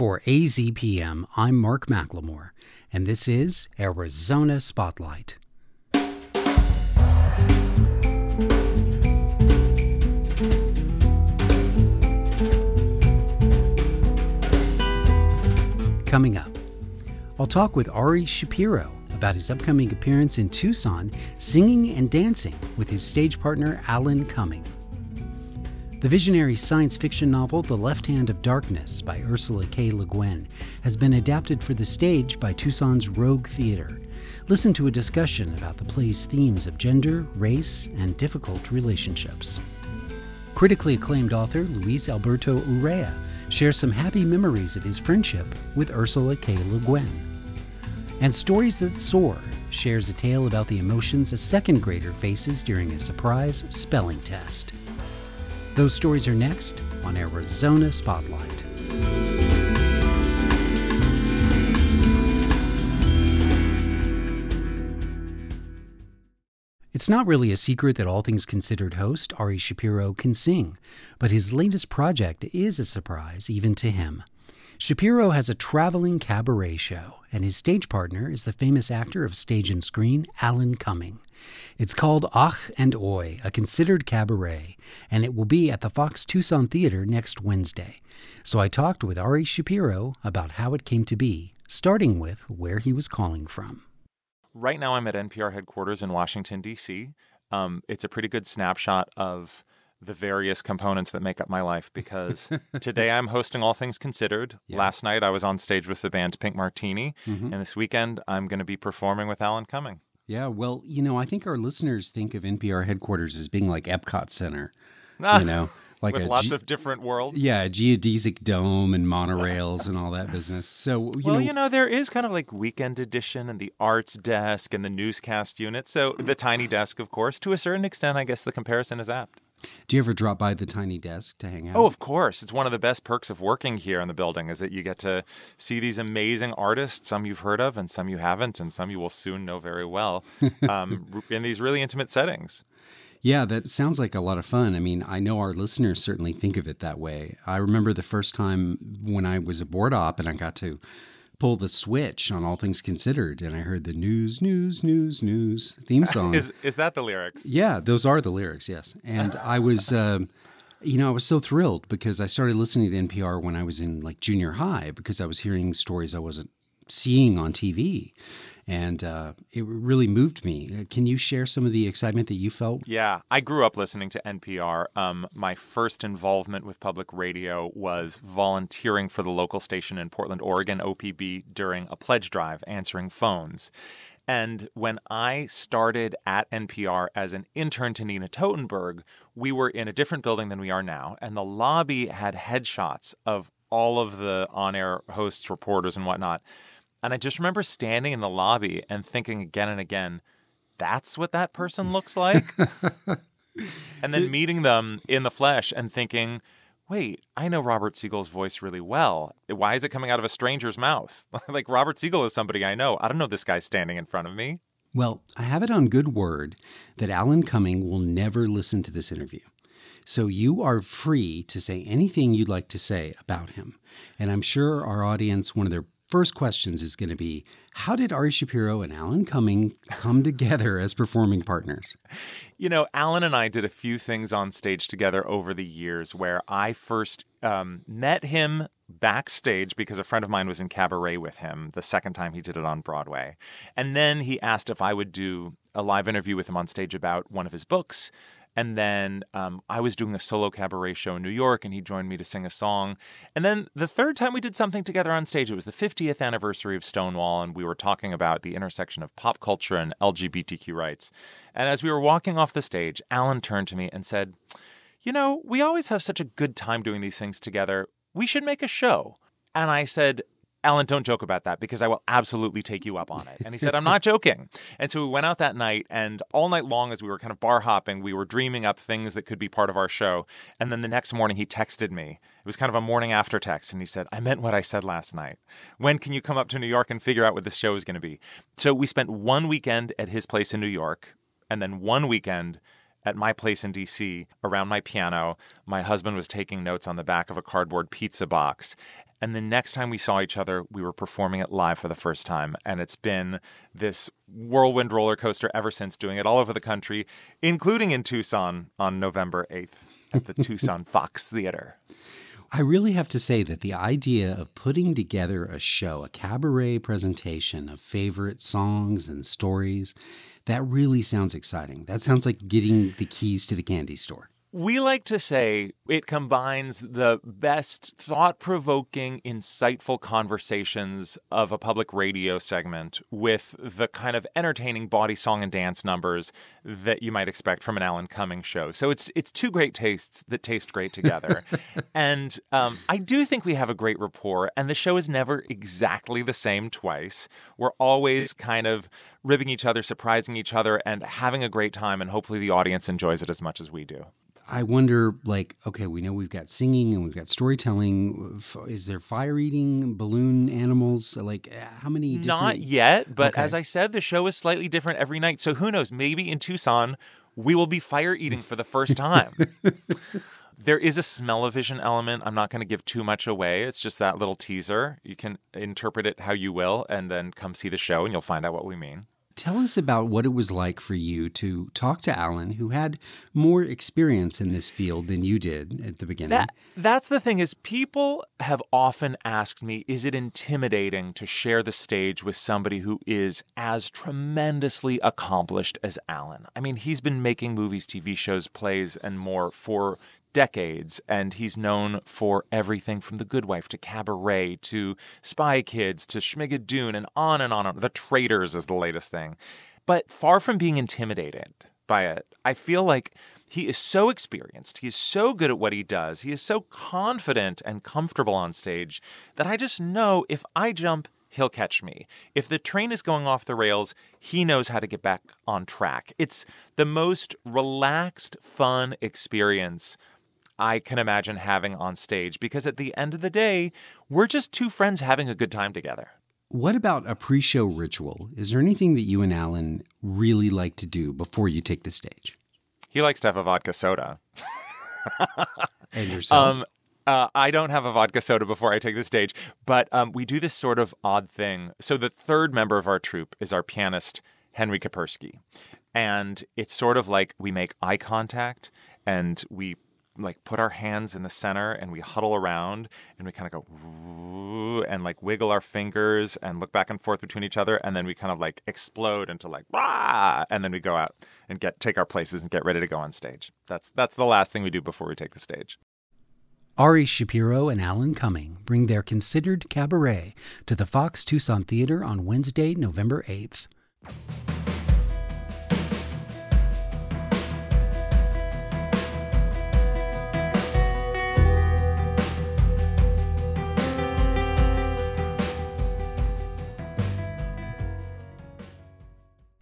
For AZPM, I'm Mark McLemore, and this is Arizona Spotlight. Coming up, I'll talk with Ari Shapiro about his upcoming appearance in Tucson, singing and dancing with his stage partner Alan Cumming. The visionary science fiction novel The Left Hand of Darkness by Ursula K. Le Guin has been adapted for the stage by Tucson's Rogue Theater. Listen to a discussion about the play's themes of gender, race, and difficult relationships. Critically acclaimed author Luis Alberto Urrea shares some happy memories of his friendship with Ursula K. Le Guin. And Stories That Soar shares a tale about the emotions a second grader faces during a surprise spelling test. Those stories are next on Arizona Spotlight. It's not really a secret that All Things Considered host Ari Shapiro can sing, but his latest project is a surprise even to him. Shapiro has a traveling cabaret show, and his stage partner is the famous actor of stage and screen, Alan Cumming. It's called Och and Oy, a considered cabaret, and it will be at the Fox Tucson Theater next Wednesday. So I talked with Ari Shapiro about how it came to be, starting with where he was calling from. Right now, I'm at NPR headquarters in Washington, D.C. Um, it's a pretty good snapshot of the various components that make up my life because today I'm hosting All Things Considered. Yeah. Last night I was on stage with the band Pink Martini, mm-hmm. and this weekend I'm going to be performing with Alan Cumming. Yeah, well, you know, I think our listeners think of NPR headquarters as being like Epcot Center. you know, like with lots ge- of different worlds. Yeah, geodesic dome and monorails and all that business. So you well, know, you know, there is kind of like weekend edition and the arts desk and the newscast unit. So the tiny desk, of course, to a certain extent, I guess the comparison is apt. Do you ever drop by the tiny desk to hang out? Oh, of course. It's one of the best perks of working here in the building is that you get to see these amazing artists, some you've heard of and some you haven't, and some you will soon know very well, um, in these really intimate settings. Yeah, that sounds like a lot of fun. I mean, I know our listeners certainly think of it that way. I remember the first time when I was a board op and I got to pull the switch on All Things Considered, and I heard the news, news, news, news theme song. is is that the lyrics? Yeah, those are the lyrics. Yes, and I was. Uh, you know, I was so thrilled because I started listening to NPR when I was in like junior high because I was hearing stories I wasn't seeing on TV and uh, it really moved me. Can you share some of the excitement that you felt? Yeah, I grew up listening to NPR. Um, my first involvement with public radio was volunteering for the local station in Portland, Oregon, OPB, during a pledge drive, answering phones. And when I started at NPR as an intern to Nina Totenberg, we were in a different building than we are now. And the lobby had headshots of all of the on air hosts, reporters, and whatnot. And I just remember standing in the lobby and thinking again and again, that's what that person looks like. and then meeting them in the flesh and thinking, wait, I know Robert Siegel's voice really well. Why is it coming out of a stranger's mouth? like Robert Siegel is somebody I know. I don't know this guy standing in front of me. Well, I have it on good word that Alan Cumming will never listen to this interview. So you are free to say anything you'd like to say about him. And I'm sure our audience, one of their first questions is going to be how did Ari Shapiro and Alan Cumming come together as performing partners? You know, Alan and I did a few things on stage together over the years where I first um, met him backstage because a friend of mine was in cabaret with him the second time he did it on Broadway. And then he asked if I would do a live interview with him on stage about one of his books. And then um, I was doing a solo cabaret show in New York, and he joined me to sing a song. And then the third time we did something together on stage, it was the 50th anniversary of Stonewall, and we were talking about the intersection of pop culture and LGBTQ rights. And as we were walking off the stage, Alan turned to me and said, You know, we always have such a good time doing these things together. We should make a show. And I said, Alan, don't joke about that because I will absolutely take you up on it. And he said, I'm not joking. And so we went out that night, and all night long, as we were kind of bar hopping, we were dreaming up things that could be part of our show. And then the next morning, he texted me. It was kind of a morning after text, and he said, I meant what I said last night. When can you come up to New York and figure out what the show is going to be? So we spent one weekend at his place in New York, and then one weekend at my place in DC around my piano. My husband was taking notes on the back of a cardboard pizza box And the next time we saw each other, we were performing it live for the first time. And it's been this whirlwind roller coaster ever since, doing it all over the country, including in Tucson on November 8th at the Tucson Fox Theater. I really have to say that the idea of putting together a show, a cabaret presentation of favorite songs and stories, that really sounds exciting. That sounds like getting the keys to the candy store. We like to say it combines the best thought provoking, insightful conversations of a public radio segment with the kind of entertaining body song and dance numbers that you might expect from an Alan Cumming show. So it's it's two great tastes that taste great together. and um, I do think we have a great rapport, and the show is never exactly the same twice. We're always kind of ribbing each other, surprising each other, and having a great time, and hopefully the audience enjoys it as much as we do. I wonder, like, okay, we know we've got singing and we've got storytelling. Is there fire eating, balloon animals? Like, uh, how many? Different... Not yet, but okay. as I said, the show is slightly different every night. So who knows? Maybe in Tucson, we will be fire eating for the first time. there is a smell-o-vision element. I'm not going to give too much away. It's just that little teaser. You can interpret it how you will, and then come see the show, and you'll find out what we mean. Tell us about what it was like for you to talk to Alan, who had more experience in this field than you did at the beginning. That, that's the thing is people have often asked me, is it intimidating to share the stage with somebody who is as tremendously accomplished as Alan? I mean, he's been making movies, TV shows, plays, and more for decades, and he's known for everything from The Good Wife to Cabaret to Spy Kids to Schmigadoon and on and on. The Traitors is the latest thing. But far from being intimidated by it, I feel like he is so experienced. He is so good at what he does. He is so confident and comfortable on stage that I just know if I jump, he'll catch me. If the train is going off the rails, he knows how to get back on track. It's the most relaxed, fun experience I can imagine having on stage because at the end of the day, we're just two friends having a good time together. What about a pre show ritual? Is there anything that you and Alan really like to do before you take the stage? He likes to have a vodka soda. and yourself? Um, uh, I don't have a vodka soda before I take the stage, but um, we do this sort of odd thing. So the third member of our troupe is our pianist, Henry Koperski. And it's sort of like we make eye contact and we like put our hands in the center and we huddle around and we kind of go and like wiggle our fingers and look back and forth between each other and then we kind of like explode into like and then we go out and get take our places and get ready to go on stage. That's that's the last thing we do before we take the stage. Ari Shapiro and Alan Cumming bring their considered cabaret to the Fox Tucson Theater on Wednesday, November 8th.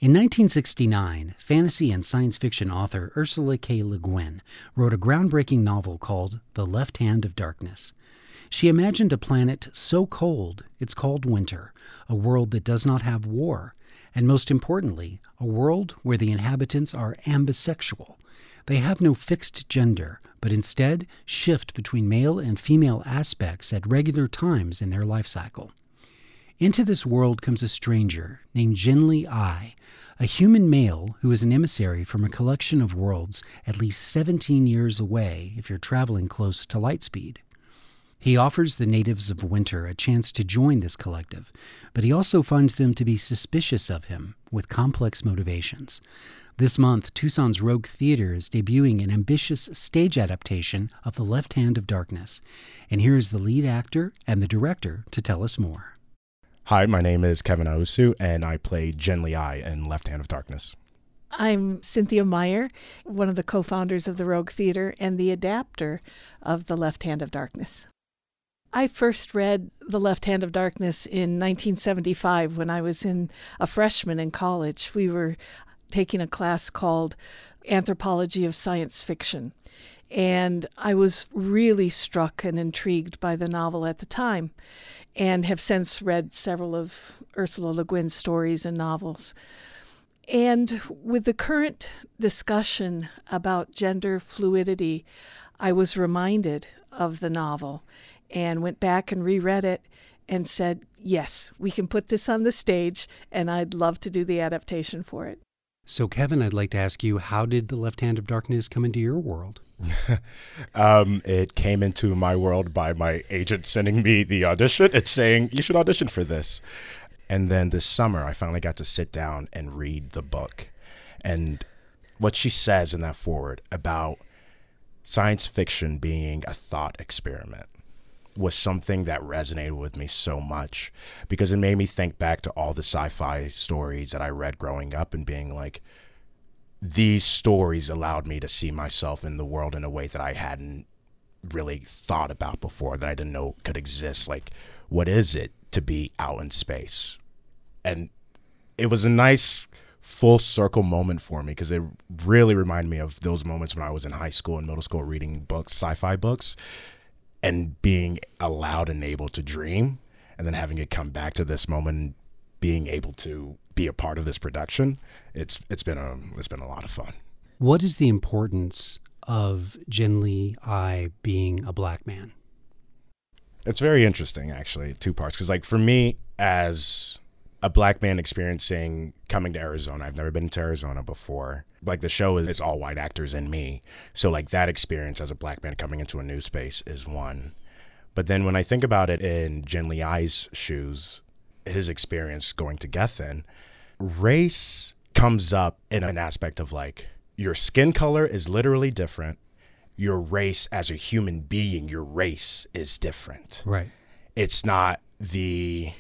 In 1969, fantasy and science fiction author Ursula K. Le Guin wrote a groundbreaking novel called The Left Hand of Darkness. She imagined a planet so cold it's called winter, a world that does not have war, and most importantly, a world where the inhabitants are ambisexual. They have no fixed gender, but instead shift between male and female aspects at regular times in their life cycle. Into this world comes a stranger named Genly Ai, a human male who is an emissary from a collection of worlds at least 17 years away if you're traveling close to light speed. He offers the natives of Winter a chance to join this collective, but he also finds them to be suspicious of him with complex motivations. This month, Tucson's Rogue Theater is debuting an ambitious stage adaptation of The Left Hand of Darkness. And here is the lead actor and the director to tell us more. Hi, my name is Kevin Aosu, and I play Genly Ai in Left Hand of Darkness. I'm Cynthia Meyer, one of the co founders of the Rogue Theater and the adapter of The Left Hand of Darkness. I first read The Left Hand of Darkness in 1975 when I was in a freshman in college. We were taking a class called Anthropology of Science Fiction. And I was really struck and intrigued by the novel at the time and have since read several of Ursula Le Guin's stories and novels. And with the current discussion about gender fluidity, I was reminded of the novel and went back and reread it and said, Yes, we can put this on the stage, and I'd love to do the adaptation for it. So, Kevin, I'd like to ask you how did The Left Hand of Darkness come into your world? um, it came into my world by my agent sending me the audition. It's saying, you should audition for this. And then this summer, I finally got to sit down and read the book. And what she says in that forward about science fiction being a thought experiment was something that resonated with me so much because it made me think back to all the sci-fi stories that I read growing up and being like these stories allowed me to see myself in the world in a way that I hadn't really thought about before that I didn't know could exist. Like what is it to be out in space? And it was a nice full circle moment for me because it really reminded me of those moments when I was in high school and middle school reading books sci-fi books and being allowed and able to dream and then having it come back to this moment being able to be a part of this production it's it's been a it's been a lot of fun. What is the importance of Genly Ai being a black man? It's very interesting actually two parts because like for me as a black man experiencing coming to Arizona. I've never been to Arizona before. Like the show is all white actors and me. So like that experience as a black man coming into a new space is one. But then when I think about it in Genly Ai's shoes, his experience going to Gethen, race comes up in an aspect of like your skin color is literally different. Your race as a human being, your race is different. Right. It's not the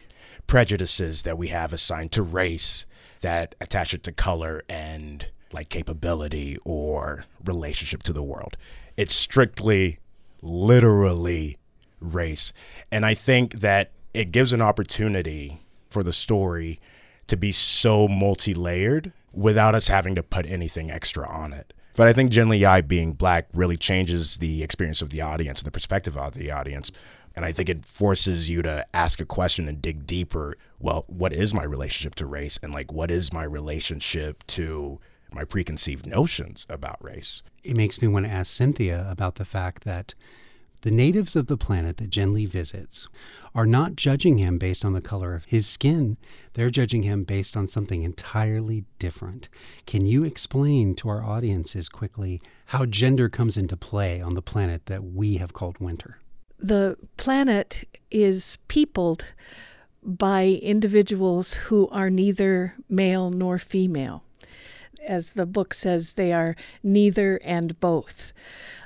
prejudices that we have assigned to race that attach it to color and like capability or relationship to the world. It's strictly, literally race. And I think that it gives an opportunity for the story to be so multi layered without us having to put anything extra on it. But I think Genly being black really changes the experience of the audience and the perspective of the audience and I think it forces you to ask a question and dig deeper. Well, what is my relationship to race? And like, what is my relationship to my preconceived notions about race? It makes me want to ask Cynthia about the fact that the natives of the planet that Genly visits are not judging him based on the color of his skin. They're judging him based on something entirely different. Can you explain to our audiences quickly how gender comes into play on the planet that we have called winter? The planet is peopled by individuals who are neither male nor female. As the book says, they are neither and both.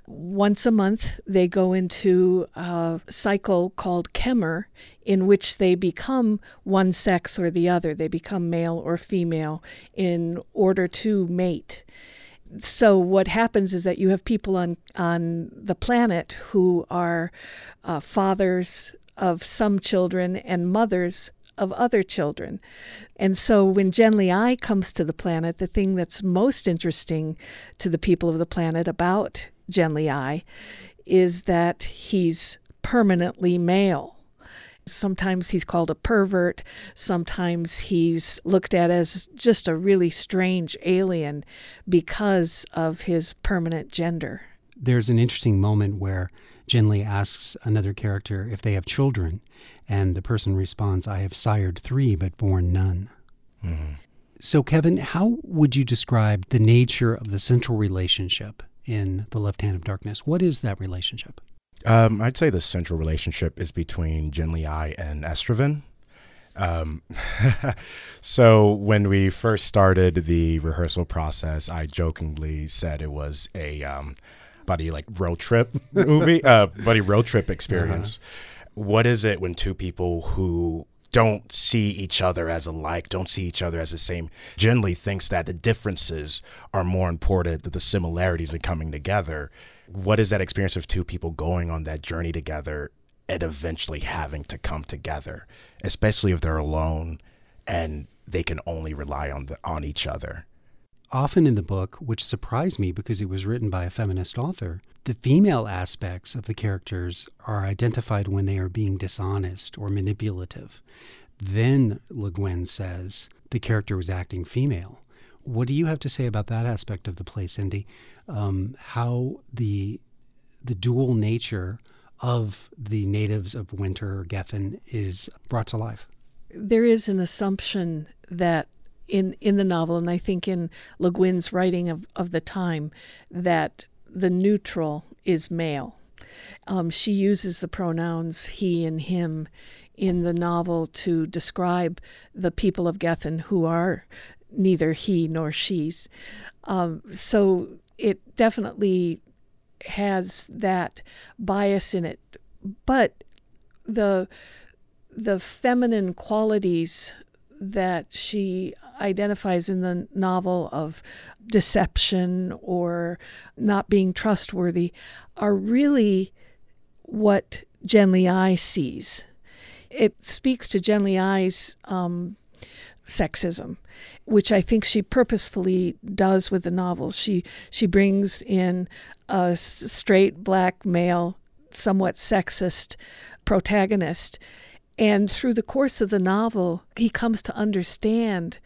Once a month, they go into a cycle called Kemmer, in which they become one sex or the other. They become male or female in order to mate so what happens is that you have people on on the planet who are uh, fathers of some children and mothers of other children. And so when Lee I comes to the planet, the thing that's most interesting to the people of the planet about Lee I is that he's permanently male. Sometimes he's called a pervert. Sometimes he's looked at as just a really strange alien because of his permanent gender. There's an interesting moment where Genly asks another character if they have children, and the person responds, I have sired three, but borne none. Mm-hmm. So, Kevin, how would you describe the nature of the central relationship in The Left Hand of Darkness? What is that relationship? Um, I'd say the central relationship is between Genly Ai and Estraven. Um, so when we first started the rehearsal process, I jokingly said it was a um, buddy like road trip movie, uh, buddy road trip experience. Uh-huh. What is it when two people who don't see each other as alike, don't see each other as the same. Genly thinks that the differences are more important than the similarities and coming together what is that experience of two people going on that journey together and eventually having to come together, especially if they're alone and they can only rely on the, on each other. Often in the book, which surprised me because it was written by a feminist author, the female aspects of the characters are identified when they are being dishonest or manipulative. Then Le Guin says the character was acting female. What do you have to say about that aspect of the play, Cindy? Um, how the the dual nature of the natives of Winter Gethen is brought to life. There is an assumption that in in the novel, and I think in Le Guin's writing of, of the time, that the neutral is male. Um, she uses the pronouns he and him in the novel to describe the people of Gethen who are neither he nor she's. Um, so it definitely has that bias in it, but the the feminine qualities that she identifies in the novel of deception or not being trustworthy are really what Genly Ai sees. It speaks to Genly Ai's um, sexism, which I think she purposefully does with the novel. She she brings in a straight black male, somewhat sexist protagonist, and through the course of the novel, he comes to understand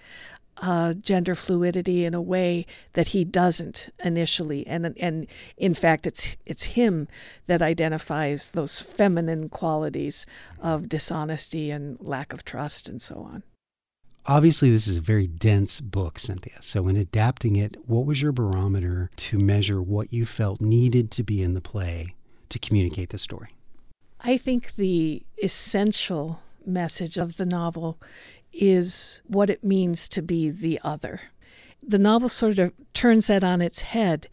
uh, gender fluidity in a way that he doesn't initially, and and in fact, it's it's him that identifies those feminine qualities of dishonesty and lack of trust and so on. Obviously, this is a very dense book, Cynthia. So, in adapting it, what was your barometer to measure what you felt needed to be in the play to communicate the story? I think the essential message of the novel is what it means to be the other. The novel sort of turns that on its head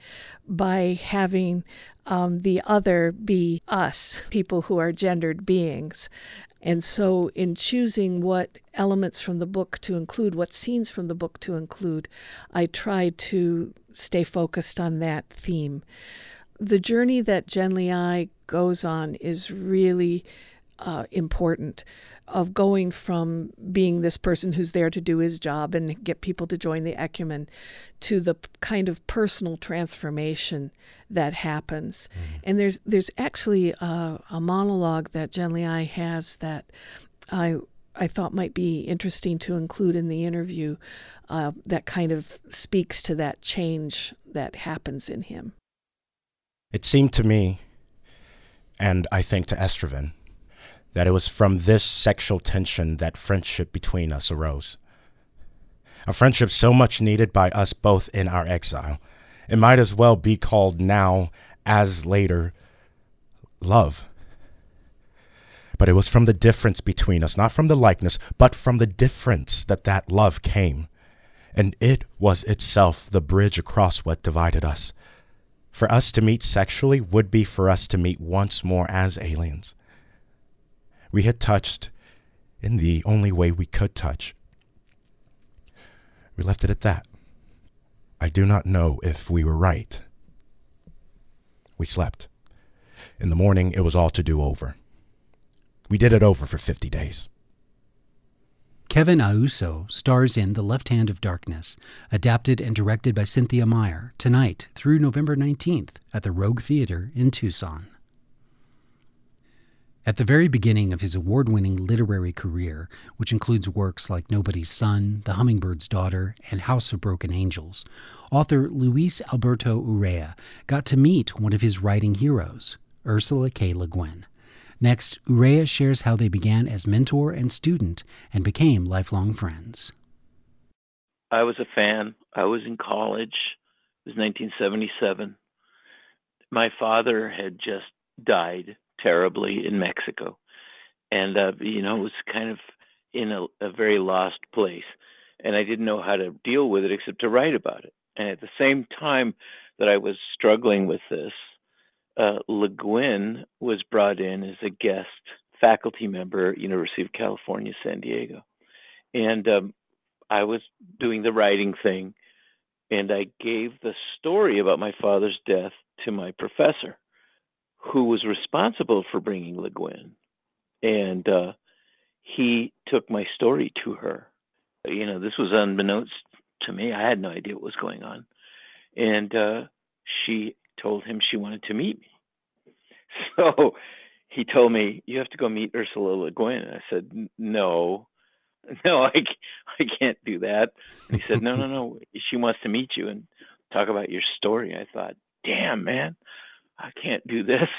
by having um, the other be us, people who are gendered beings. And so, in choosing what elements from the book to include, what scenes from the book to include, I tried to stay focused on that theme. The journey that Genly Ai goes on is really uh, important of going from being this person who's there to do his job and get people to join the Ekumen to the kind of personal transformation that happens. Mm-hmm. And there's there's actually a, a monologue that Genly Ai has that I I thought might be interesting to include in the interview uh, that kind of speaks to that change that happens in him. It seemed to me, and I think to Estraven, that it was from this sexual tension that friendship between us arose. A friendship so much needed by us both in our exile. It might as well be called now as later love. But it was from the difference between us, not from the likeness, but from the difference that that love came. And it was itself the bridge across what divided us. For us to meet sexually would be for us to meet once more as aliens we had touched in the only way we could touch. We left it at that. I do not know if we were right. We slept. In the morning, it was all to do over. We did it over for 50 days. Kevin Auso stars in The Left Hand of Darkness, adapted and directed by Cynthia Meyer, tonight through November 19th at the Rogue Theater in Tucson. At the very beginning of his award winning literary career, which includes works like Nobody's Son, The Hummingbird's Daughter, and House of Broken Angels, author Luis Alberto Urrea got to meet one of his writing heroes, Ursula K. Le Guin. Next, Urrea shares how they began as mentor and student and became lifelong friends. I was a fan. I was in college. It was 1977. My father had just died terribly in Mexico, and uh, you know it was kind of in a, a very lost place, and I didn't know how to deal with it except to write about it. And at the same time that I was struggling with this, uh, Le Guin was brought in as a guest faculty member at University of California, San Diego, and um, I was doing the writing thing, and I gave the story about my father's death to my professor, who was responsible for bringing Le Guin, and uh, he took my story to her. You know, this was unbeknownst to me. I had no idea what was going on, and uh, she told him she wanted to meet me. So he told me, "You have to go meet Ursula Le Guin." And I said, "No." No, I, I can't do that. And he said, No, no, no. She wants to meet you and talk about your story. I thought, damn, man, I can't do this,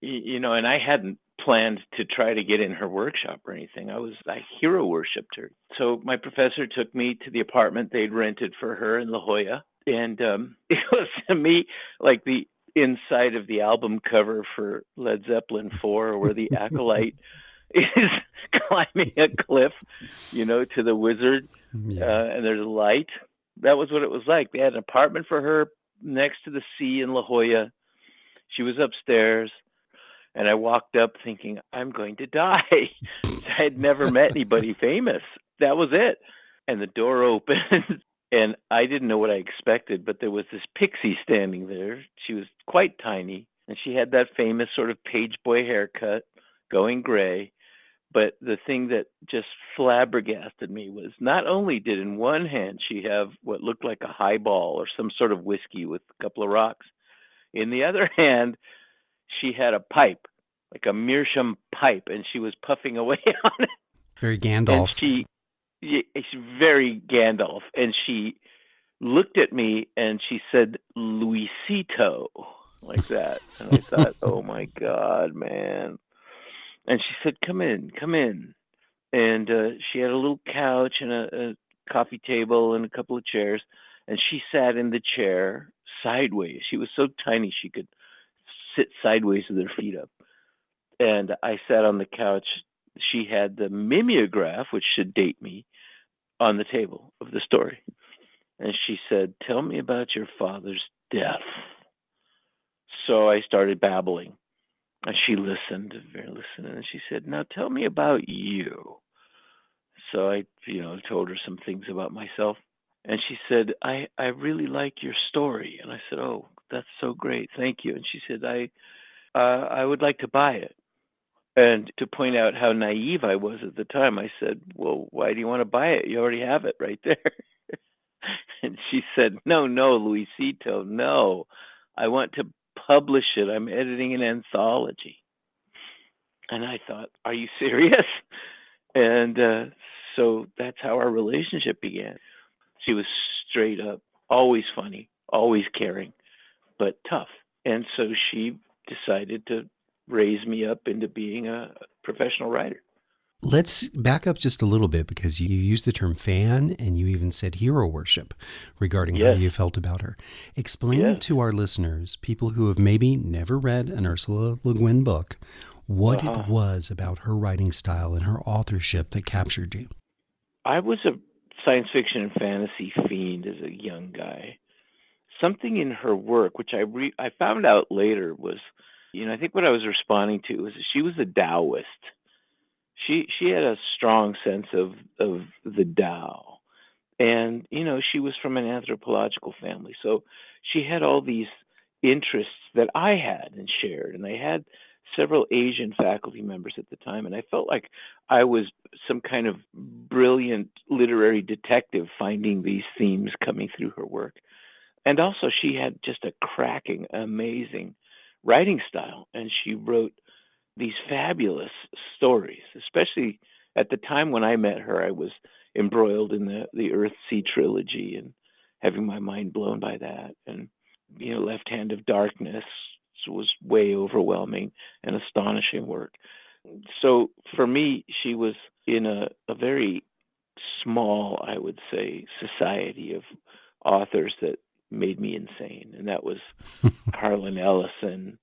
you know. And I hadn't planned to try to get in her workshop or anything. I was I hero worshipped her. So my professor took me to the apartment they'd rented for her in La Jolla, and um, it was to me like the inside of the album cover for Led Zeppelin 4, where the acolyte is climbing a cliff, you know, to the wizard, yeah. uh, and there's a light. That was what it was like. They had an apartment for her next to the sea in La Jolla. She was upstairs, and I walked up thinking, I'm going to die. I had never met anybody famous. That was it. And the door opened, and I didn't know what I expected, but there was this pixie standing there. She was quite tiny, and she had that famous sort of page boy haircut, going gray. But the thing that just flabbergasted me was not only did in one hand she have what looked like a highball or some sort of whiskey with a couple of rocks, in the other hand, she had a pipe, like a meerschaum pipe, and she was puffing away on it. Very Gandalf. And she it's very Gandalf. And she looked at me and she said, Luisito, like that. And I thought, oh my God, man. And she said, come in, come in. And uh, she had a little couch and a, a coffee table and a couple of chairs. And she sat in the chair sideways. She was so tiny she could sit sideways with her feet up. And I sat on the couch she had the mimeograph, which should date me, on the table of the story. And she said, Tell me about your father's death. So I started babbling. And she listened, very listening, and she said, Now tell me about you. So I, you know, told her some things about myself. And she said, I, I really like your story. And I said, Oh, that's so great. Thank you. And she said, I uh, I would like to buy it. And to point out how naive I was at the time, I said, Well, why do you want to buy it? You already have it right there. and she said, No, no, Luisito, no. I want to publish it. I'm editing an anthology. And I thought, Are you serious? And uh, so that's how our relationship began. She was straight up, always funny, always caring, but tough. And so she decided to raise me up into being a professional writer. Let's back up just a little bit because you used the term fan and you even said hero worship regarding yes. how you felt about her. Explain yes. to our listeners, people who have maybe never read an Ursula Le Guin book, what uh-huh. it was about her writing style and her authorship that captured you. I was a science fiction and fantasy fiend as a young guy. Something in her work, which I re- I found out later, was you know, I think what I was responding to was she was a Taoist. She she had a strong sense of of the Tao, and you know she was from an anthropological family, so she had all these interests that I had and shared, and I had several Asian faculty members at the time, and I felt like I was some kind of brilliant literary detective finding these themes coming through her work. And also, she had just a cracking, amazing writing style, and she wrote these fabulous stories. Especially at the time when I met her, I was embroiled in the the Earth Sea trilogy and having my mind blown by that. And you know, Left Hand of Darkness was way overwhelming and astonishing work. Mm. So for me, she was in a, a very small, I would say, society of authors that made me insane, and that was Harlan Ellison,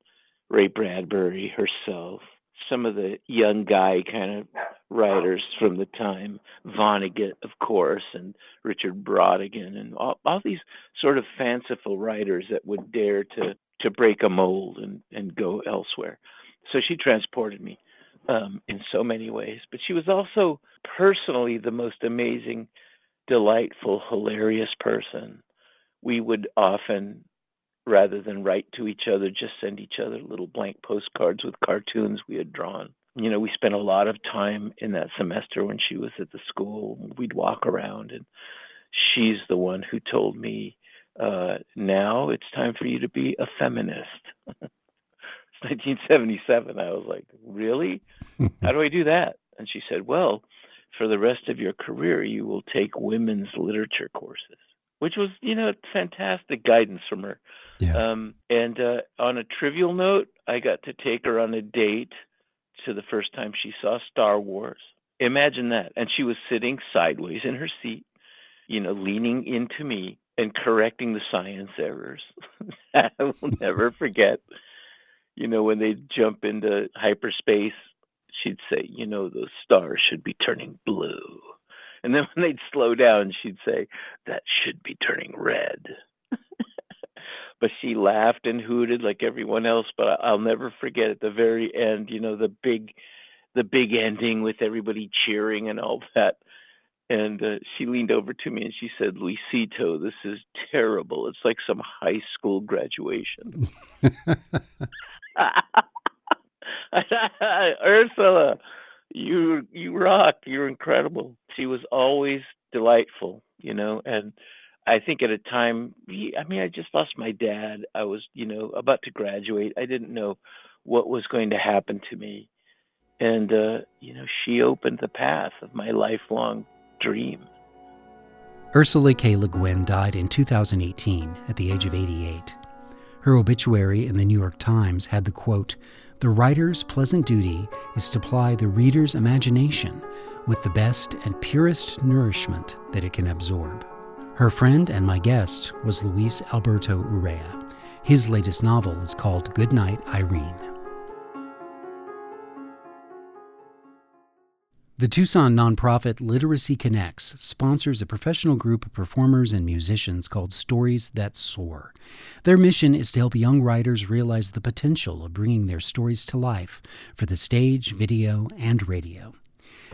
Ray Bradbury herself, some of the young guy kind of writers from the time, Vonnegut, of course, and Richard Brautigan, and all, all these sort of fanciful writers that would dare to to break a mold and and go elsewhere. So she transported me um, in so many ways, but she was also personally the most amazing, delightful, hilarious person we would often, rather than write to each other, just send each other little blank postcards with cartoons we had drawn. You know, we spent a lot of time in that semester when she was at the school. We'd walk around, and she's the one who told me, uh, now it's time for you to be a feminist. it's 1977. I was like, really? How do I do that? And she said, well, for the rest of your career, you will take women's literature courses which was, you know, fantastic guidance from her. Yeah. Um, and uh, on a trivial note, I got to take her on a date to the first time she saw Star Wars. Imagine that. And she was sitting sideways in her seat, you know, leaning into me and correcting the science errors. I will never forget, you know, when they jump into hyperspace, she'd say, you know, those stars should be turning blue. And then when they'd slow down, she'd say, that should be turning red. But she laughed and hooted like everyone else. But I'll never forget at the very end, you know, the big, the big ending with everybody cheering and all that. And uh, she leaned over to me and she said, Luisito, this is terrible. It's like some high school graduation. Ursula, you you rock. You're incredible. She was always delightful, you know, and I think at a time, I mean, I just lost my dad. I was, you know, about to graduate. I didn't know what was going to happen to me. And, uh, you know, she opened the path of my lifelong dream. Ursula K. Le Guin died in 2018 at the age of 88. Her obituary in the New York Times had the quote The writer's pleasant duty is to ply the reader's imagination with the best and purest nourishment that it can absorb. Her friend and my guest was Luis Alberto Urrea. His latest novel is called Goodnight, Irene. The Tucson nonprofit Literacy Connects sponsors a professional group of performers and musicians called Stories That Soar. Their mission is to help young writers realize the potential of bringing their stories to life for the stage, video, and radio.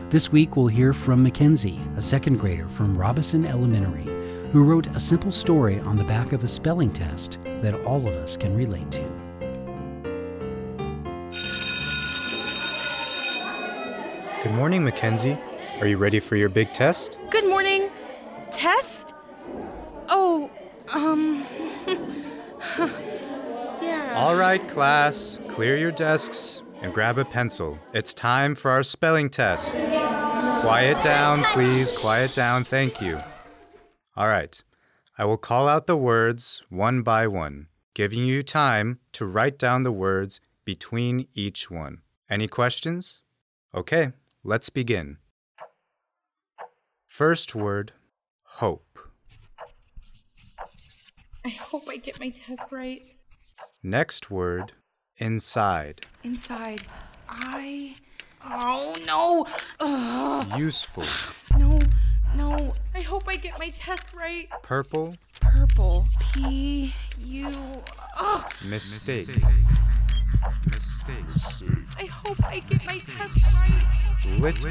This week, we'll hear from Mackenzie, a second grader from Robison Elementary, who wrote a simple story on the back of a spelling test that all of us can relate to. Good morning, Mackenzie. Are you ready for your big test? Good morning. Test? Oh, um. yeah. All right, class, clear your desks and grab a pencil. It's time for our spelling test. Quiet down, please. Quiet down. Thank you. All right. I will call out the words one by one, giving you time to write down the words between each one. Any questions? Okay, let's begin. First word hope. I hope I get my test right. Next word inside. Inside. I. Oh, no. Ugh. Useful. No, no. I hope I get my test right. Purple. Purple. P. U. Ugh. Mistake. Mistake. I hope I get my test right. Little.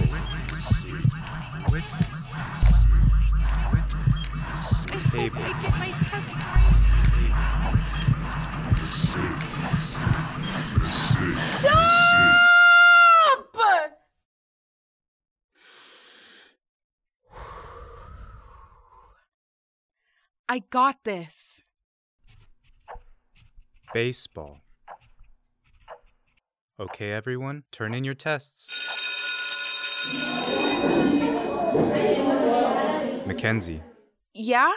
I Table. hope I get my test right. Stop! I got this. Baseball. Okay, everyone, turn in your tests. Mackenzie, Yeah?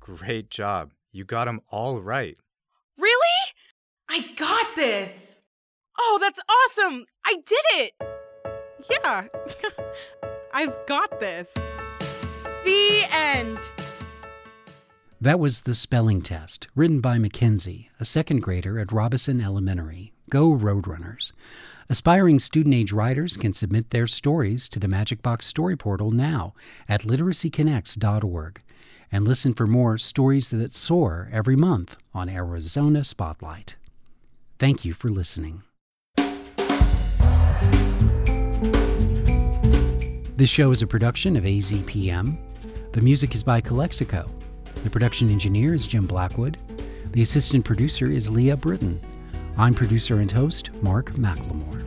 great job. You got them all right. Really? I got this. Oh, that's awesome. I did it. Yeah. I've got this. The end. That was The Spelling Test, written by Mackenzie, a second grader at Robison Elementary. Go Roadrunners. Aspiring student age writers can submit their stories to the Magic Box Story Portal now at literacyconnects.org and listen for more Stories That Soar every month on Arizona Spotlight. Thank you for listening. This show is a production of AZPM. The music is by Calexico. The production engineer is Jim Blackwood. The assistant producer is Leah Britton. I'm producer and host Mark McLemore.